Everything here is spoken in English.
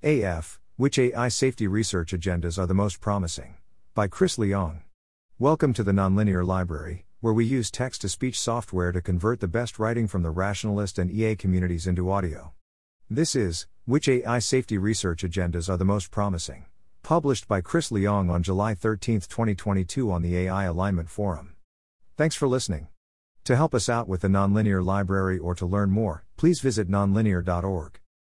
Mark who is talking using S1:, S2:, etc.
S1: AF Which AI safety research agendas are the most promising? By Chris Leong. Welcome to the Nonlinear Library, where we use text to speech software to convert the best writing from the rationalist and EA communities into audio. This is Which AI Safety Research Agendas Are the Most Promising? Published by Chris Leong on July 13, 2022, on the AI Alignment Forum. Thanks for listening. To help us out with the Nonlinear Library or to learn more, please visit nonlinear.org.